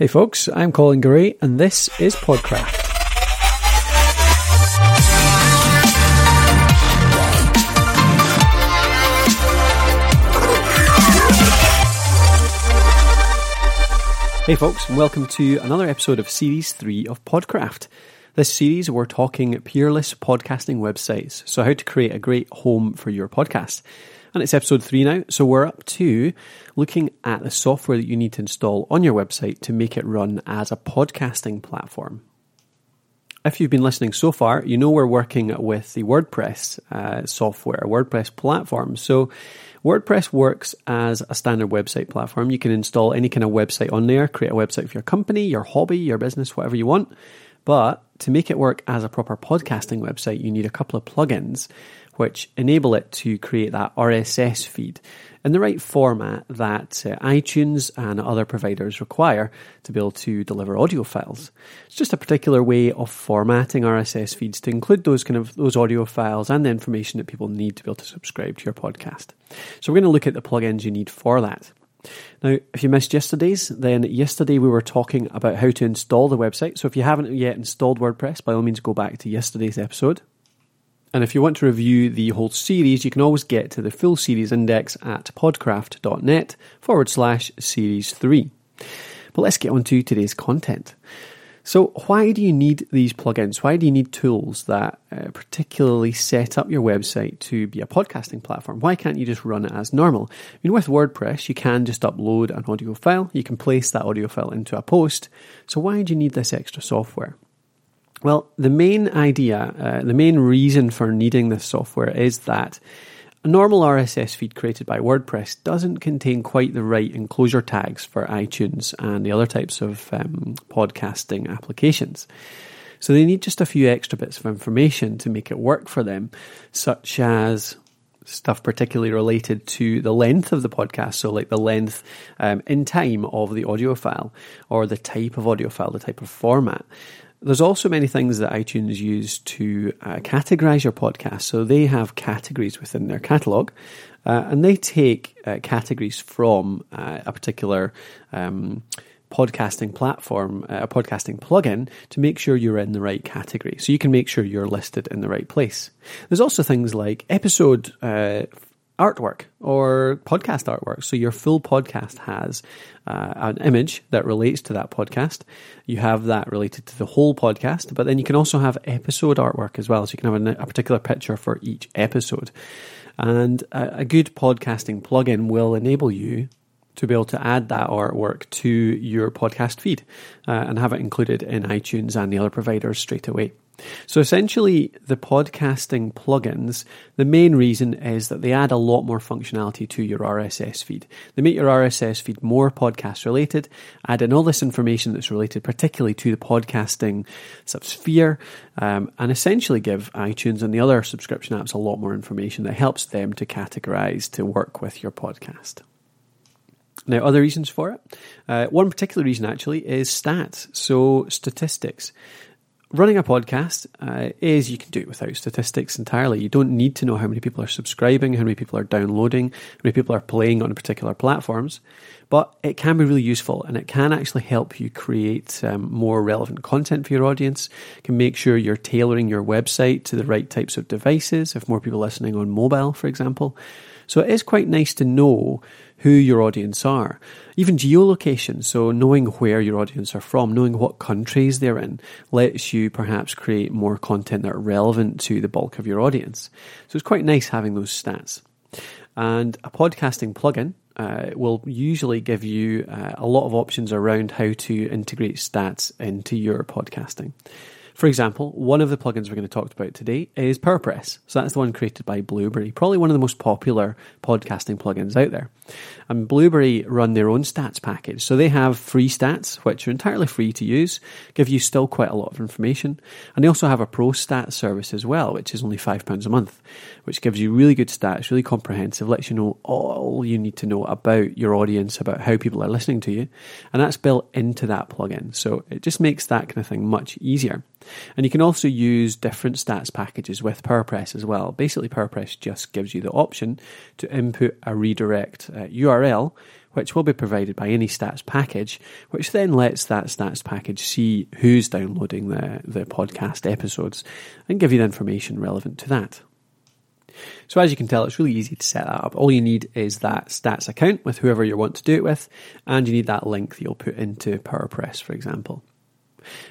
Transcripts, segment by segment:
Hey folks, I'm Colin Gray and this is Podcraft. Hey folks, and welcome to another episode of Series 3 of Podcraft. This series, we're talking peerless podcasting websites, so how to create a great home for your podcast. And it's episode three now. So we're up to looking at the software that you need to install on your website to make it run as a podcasting platform. If you've been listening so far, you know we're working with the WordPress uh, software, WordPress platform. So WordPress works as a standard website platform. You can install any kind of website on there, create a website for your company, your hobby, your business, whatever you want. But to make it work as a proper podcasting website, you need a couple of plugins which enable it to create that RSS feed in the right format that uh, iTunes and other providers require to be able to deliver audio files. It's just a particular way of formatting RSS feeds to include those kind of those audio files and the information that people need to be able to subscribe to your podcast. So we're going to look at the plugins you need for that. Now, if you missed yesterday's, then yesterday we were talking about how to install the website. So if you haven't yet installed WordPress, by all means go back to yesterday's episode. And if you want to review the whole series, you can always get to the full series index at podcraft.net forward slash series 3. But let's get on to today's content. So, why do you need these plugins? Why do you need tools that uh, particularly set up your website to be a podcasting platform? Why can't you just run it as normal? I mean, with WordPress, you can just upload an audio file, you can place that audio file into a post. So, why do you need this extra software? Well, the main idea, uh, the main reason for needing this software is that a normal RSS feed created by WordPress doesn't contain quite the right enclosure tags for iTunes and the other types of um, podcasting applications. So they need just a few extra bits of information to make it work for them, such as stuff particularly related to the length of the podcast. So, like the length um, in time of the audio file, or the type of audio file, the type of format. There's also many things that iTunes use to uh, categorize your podcast. So they have categories within their catalog, uh, and they take uh, categories from uh, a particular um, podcasting platform, uh, a podcasting plugin, to make sure you're in the right category. So you can make sure you're listed in the right place. There's also things like episode uh, artwork or podcast artwork. So your full podcast has uh, an image that relates to that podcast. You have that related to the whole podcast, but then you can also have episode artwork as well. So you can have a, a particular picture for each episode. And a, a good podcasting plugin will enable you to be able to add that artwork to your podcast feed uh, and have it included in iTunes and the other providers straight away. So essentially, the podcasting plugins, the main reason is that they add a lot more functionality to your RSS feed. They make your RSS feed more podcast related, add in all this information that's related particularly to the podcasting sphere, um, and essentially give iTunes and the other subscription apps a lot more information that helps them to categorize to work with your podcast. Now, other reasons for it. Uh, one particular reason actually is stats, so statistics running a podcast uh, is you can do it without statistics entirely. You don't need to know how many people are subscribing, how many people are downloading, how many people are playing on particular platforms. But it can be really useful and it can actually help you create um, more relevant content for your audience. Can make sure you're tailoring your website to the right types of devices, if more people are listening on mobile, for example. So it is quite nice to know who your audience are. Even geolocation, so knowing where your audience are from, knowing what countries they're in, lets you perhaps create more content that are relevant to the bulk of your audience. So it's quite nice having those stats. And a podcasting plugin uh, will usually give you uh, a lot of options around how to integrate stats into your podcasting. For example, one of the plugins we're going to talk about today is PowerPress. So that's the one created by Blubrry, probably one of the most popular podcasting plugins out there. And Blubrry run their own stats package. So they have free stats, which are entirely free to use, give you still quite a lot of information. And they also have a pro stats service as well, which is only £5 a month, which gives you really good stats, really comprehensive, lets you know all you need to know about your audience, about how people are listening to you. And that's built into that plugin. So it just makes that kind of thing much easier. And you can also use different stats packages with PowerPress as well. Basically, PowerPress just gives you the option to input a redirect uh, URL which will be provided by any stats package, which then lets that stats package see who's downloading the, the podcast episodes and give you the information relevant to that. So as you can tell, it's really easy to set that up. All you need is that stats account with whoever you want to do it with, and you need that link that you'll put into PowerPress, for example.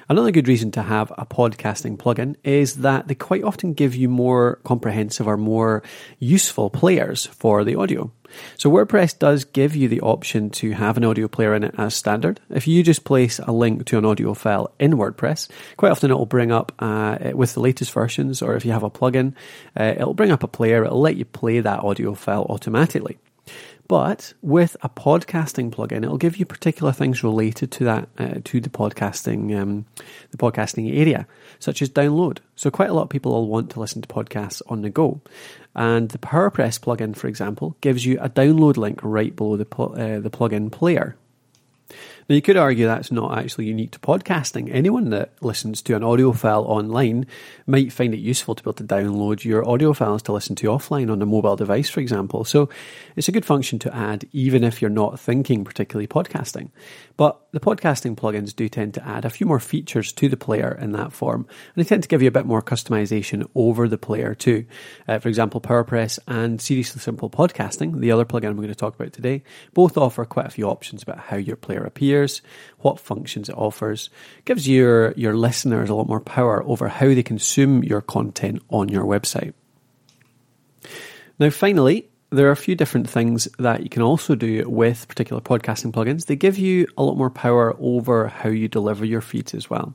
Another good reason to have a podcasting plugin is that they quite often give you more comprehensive or more useful players for the audio. So WordPress does give you the option to have an audio player in it as standard. If you just place a link to an audio file in WordPress, quite often it will bring up uh, with the latest versions, or if you have a plugin, uh, it'll bring up a player. It'll let you play that audio file automatically. But with a podcasting plugin, it'll give you particular things related to that, uh, to the podcasting, um, the podcasting area, such as download. So quite a lot of people will want to listen to podcasts on the go, and the PowerPress plugin, for example, gives you a download link right below the pl- uh, the plugin player. Now, you could argue that's not actually unique to podcasting. Anyone that listens to an audio file online might find it useful to be able to download your audio files to listen to offline on a mobile device, for example. So it's a good function to add, even if you're not thinking particularly podcasting. But the podcasting plugins do tend to add a few more features to the player in that form, and they tend to give you a bit more customization over the player too. Uh, for example, PowerPress and Seriously Simple Podcasting, the other plugin we're going to talk about today, both offer quite a few options about how your player appears what functions it offers, gives your, your listeners a lot more power over how they consume your content on your website. Now, finally, there are a few different things that you can also do with particular podcasting plugins. They give you a lot more power over how you deliver your feeds as well.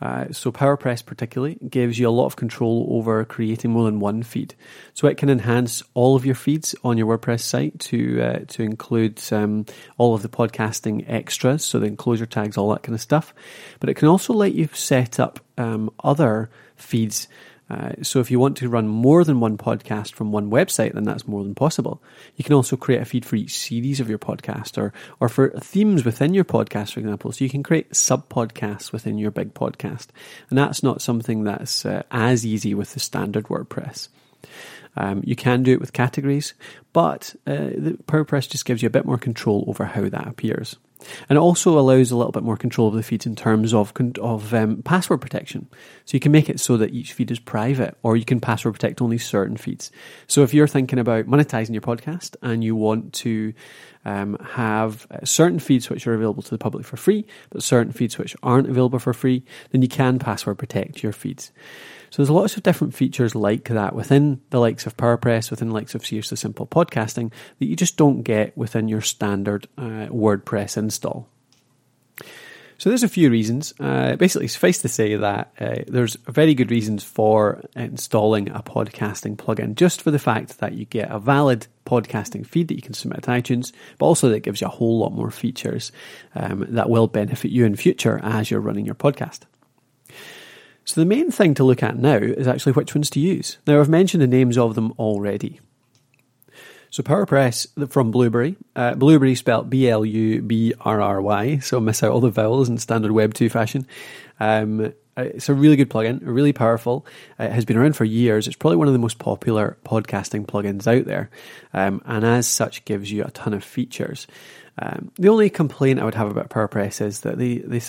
Uh, so PowerPress particularly gives you a lot of control over creating more than one feed. So it can enhance all of your feeds on your WordPress site to uh, to include um, all of the podcasting extras, so the enclosure tags, all that kind of stuff. But it can also let you set up um, other feeds uh, so if you want to run more than one podcast from one website, then that's more than possible. You can also create a feed for each series of your podcast or, or for themes within your podcast, for example. So you can create sub podcasts within your big podcast. And that's not something that's uh, as easy with the standard WordPress. Um, you can do it with categories, but uh, the PowerPress just gives you a bit more control over how that appears. And it also allows a little bit more control of the feeds in terms of of um, password protection. So you can make it so that each feed is private, or you can password protect only certain feeds. So if you're thinking about monetizing your podcast and you want to um, have uh, certain feeds which are available to the public for free, but certain feeds which aren't available for free, then you can password protect your feeds. So there's lots of different features like that within the likes of PowerPress, within the likes of Seriously Simple Podcasting that you just don't get within your standard uh, WordPress install. So there's a few reasons. Uh, basically, suffice to say that uh, there's very good reasons for installing a podcasting plugin, just for the fact that you get a valid podcasting feed that you can submit to iTunes, but also that gives you a whole lot more features um, that will benefit you in future as you're running your podcast. So the main thing to look at now is actually which ones to use. Now I've mentioned the names of them already. So PowerPress from Blubrry, uh, Blubrry spelled B L U B R R Y, so miss out all the vowels in standard Web 2 fashion. Um, it's a really good plugin, really powerful. Uh, it has been around for years. It's probably one of the most popular podcasting plugins out there, um, and as such, gives you a ton of features. Um, the only complaint I would have about PowerPress is that they, they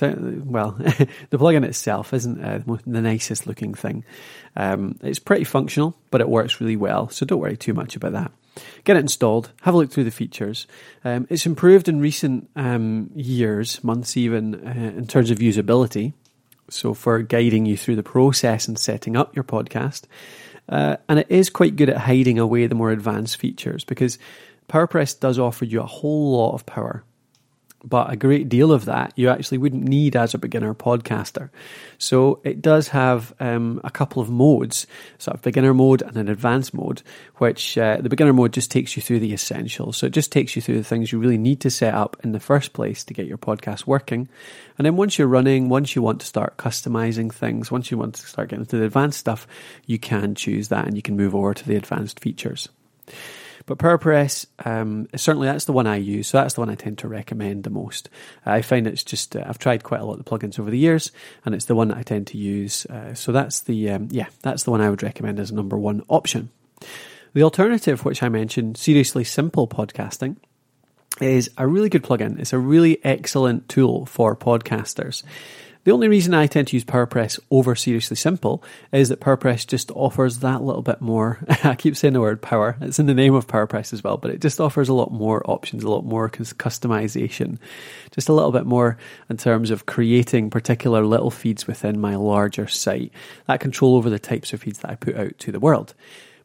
well, the plugin itself isn't uh, the nicest looking thing. Um, it's pretty functional, but it works really well, so don't worry too much about that. Get it installed, have a look through the features. Um, it's improved in recent um, years, months even, uh, in terms of usability. So, for guiding you through the process and setting up your podcast. Uh, and it is quite good at hiding away the more advanced features because PowerPress does offer you a whole lot of power, but a great deal of that you actually wouldn't need as a beginner podcaster. So it does have um, a couple of modes, sort of beginner mode and an advanced mode, which uh, the beginner mode just takes you through the essentials. So it just takes you through the things you really need to set up in the first place to get your podcast working. And then once you're running, once you want to start customizing things, once you want to start getting into the advanced stuff, you can choose that and you can move over to the advanced features. But PowerPress, um, certainly that's the one I use, so that's the one I tend to recommend the most. I find it's just uh, I've tried quite a lot of plugins over the years, and it's the one that I tend to use. Uh, so that's the um, yeah, that's the one I would recommend as a number one option. The alternative, which I mentioned, seriously simple podcasting. is a really good plugin. It's a really excellent tool for podcasters. The only reason I tend to use PowerPress over Seriously Simple is that PowerPress just offers that little bit more. I keep saying the word power. It's in the name of PowerPress as well, but it just offers a lot more options, a lot more customization, just a little bit more in terms of creating particular little feeds within my larger site. That control over the types of feeds that I put out to the world.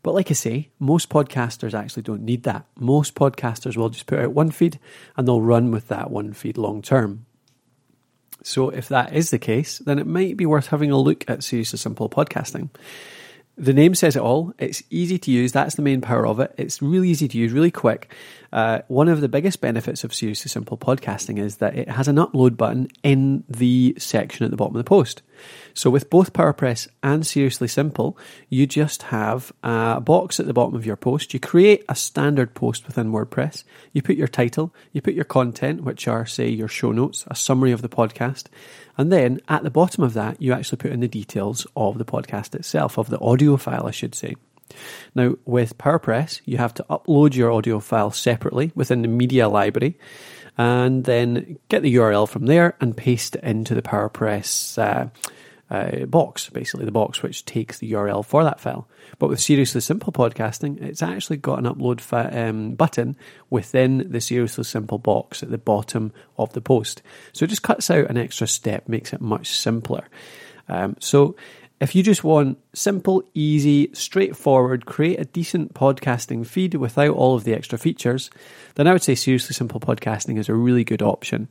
But like I say, most podcasters actually don't need that. Most podcasters will just put out one feed and they'll run with that one feed long term. So if that is the case, then it might be worth having a look at Seriously Simple Podcasting. The name says it all. It's easy to use. That's the main power of it. It's really easy to use, really quick. Uh, one of the biggest benefits of Seriously Simple Podcasting is that it has an upload button in the section at the bottom of the post. So with both PowerPress and Seriously Simple, you just have a box at the bottom of your post. You create a standard post within WordPress. You put your title, you put your content, which are, say, your show notes, a summary of the podcast. And then at the bottom of that, you actually put in the details of the podcast itself, of the audio file, I should say. Now, with PowerPress, you have to upload your audio file separately within the media library and then get the URL from there and paste it into the PowerPress uh, uh, box, basically the box which takes the URL for that file. But with Seriously Simple Podcasting, it's actually got an upload um, button within the Seriously Simple box at the bottom of the post. So it just cuts out an extra step, makes it much simpler. Um, so if you just want simple, easy, straightforward, create a decent podcasting feed without all of the extra features, then I would say Seriously Simple Podcasting is a really good option.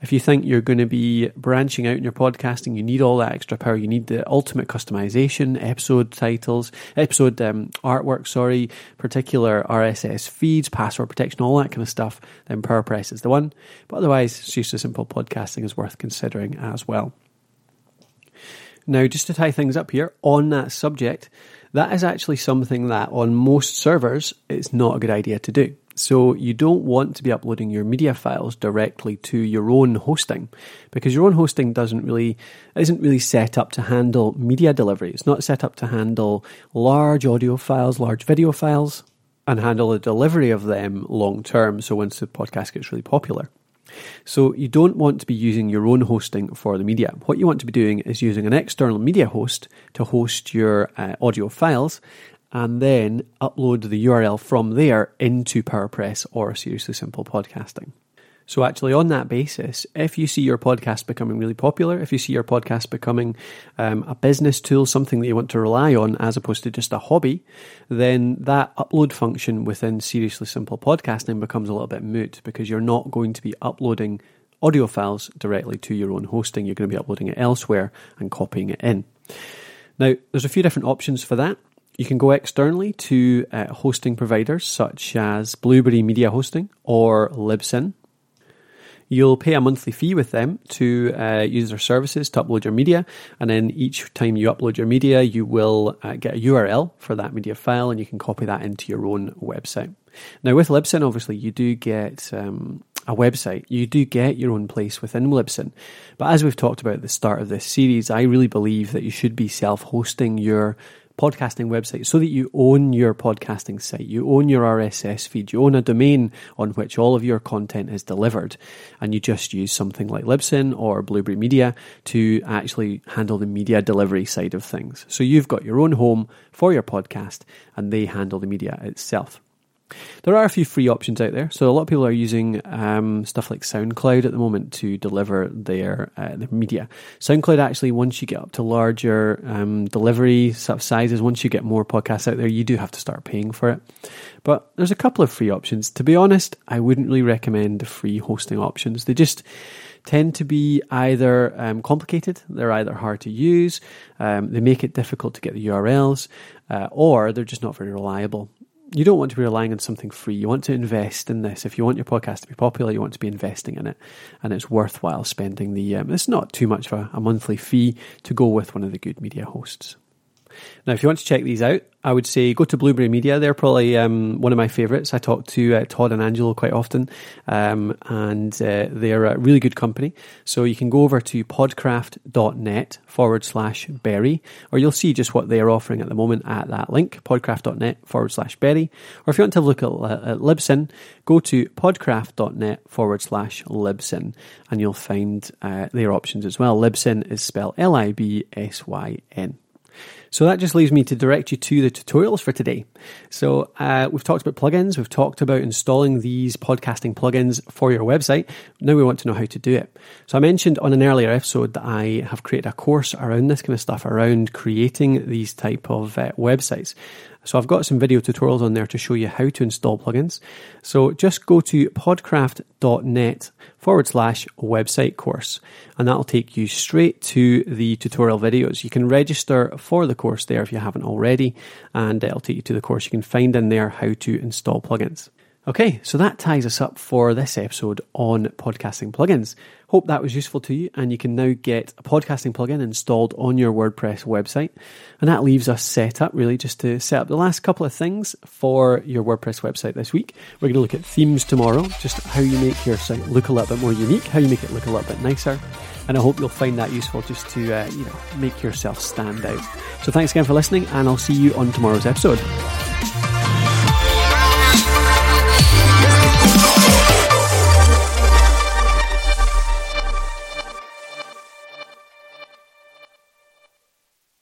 If you think you're going to be branching out in your podcasting, you need all that extra power, you need the ultimate customization, episode titles, episode um, artwork, sorry, particular RSS feeds, password protection, all that kind of stuff, then PowerPress is the one. But otherwise, Seriously Simple Podcasting is worth considering as well. Now, just to tie things up here on that subject, that is actually something that on most servers it's not a good idea to do. So you don't want to be uploading your media files directly to your own hosting because your own hosting doesn't really isn't really set up to handle media delivery. It's not set up to handle large audio files, large video files and handle the delivery of them long term so once the podcast gets really popular. So you don't want to be using your own hosting for the media. What you want to be doing is using an external media host to host your uh, audio files and then upload the URL from there into PowerPress or Seriously Simple Podcasting. So, actually, on that basis, if you see your podcast becoming really popular, if you see your podcast becoming um, a business tool, something that you want to rely on as opposed to just a hobby, then that upload function within Seriously Simple Podcasting becomes a little bit moot because you're not going to be uploading audio files directly to your own hosting. You're going to be uploading it elsewhere and copying it in. Now, there's a few different options for that. You can go externally to uh, hosting providers such as Blubrry Media Hosting or Libsyn You'll pay a monthly fee with them to uh, use their services to upload your media, and then each time you upload your media, you will uh, get a URL for that media file, and you can copy that into your own website. Now, with Libsyn, obviously, you do get um, a website. You do get your own place within Libsyn. But as we've talked about at the start of this series, I really believe that you should be self hosting your podcasting website so that you own your podcasting site, you own your RSS feed, you own a domain on which all of your content is delivered, and you just use something like Libsyn or Blubrry Media to actually handle the media delivery side of things. So you've got your own home for your podcast, and they handle the media itself. There are a few free options out there. So a lot of people are using um, stuff like SoundCloud at the moment to deliver their, uh, their media. SoundCloud actually, once you get up to larger um, delivery sort of sizes, once you get more podcasts out there, you do have to start paying for it. But there's a couple of free options. To be honest, I wouldn't really recommend the free hosting options. They just tend to be either um, complicated, they're either hard to use, um, they make it difficult to get the URLs, uh, or they're just not very reliable you don't want to be relying on something free. You want to invest in this. If you want your podcast to be popular, you want to be investing in it, and it's worthwhile spending the. Um, it's not too much of a, a monthly fee to go with one of the good media hosts. Now, if you want to check these out, I would say go to Blubrry Media. They're probably um, one of my favourites. I talk to uh, Todd and Angelo quite often, um, and uh, they're a really good company. So you can go over to podcraft.net forward slash berry, or you'll see just what they're offering at the moment at that link, podcraft.net forward slash berry. Or if you want to look at, at Libsyn, go to podcraft.net forward slash Libsyn, and you'll find uh, their options as well. Libsyn is spelled L I B S Y N. So that just leaves me to direct you to the tutorials for today. So uh, we've talked about plugins, we've talked about installing these podcasting plugins for your website. Now we want to know how to do it. So I mentioned on an earlier episode that I have created a course around this kind of stuff, around creating these type of uh, websites. So I've got some video tutorials on there to show you how to install plugins. So just go to podcraft.net forward slash website course, and that'll take you straight to the tutorial videos. You can register for the course there if you haven't already, and it'll take you to the course. You can find in there how to install plugins. Okay, so that ties us up for this episode on podcasting plugins. Hope that was useful to you, and you can now get a podcasting plugin installed on your WordPress website. And that leaves us set up really just to set up the last couple of things for your WordPress website this week. We're going to look at themes tomorrow, just how you make your site look a little bit more unique, how you make it look a little bit nicer. And I hope you'll find that useful just to, uh, you know, make yourself stand out. So thanks again for listening, and I'll see you on tomorrow's episode.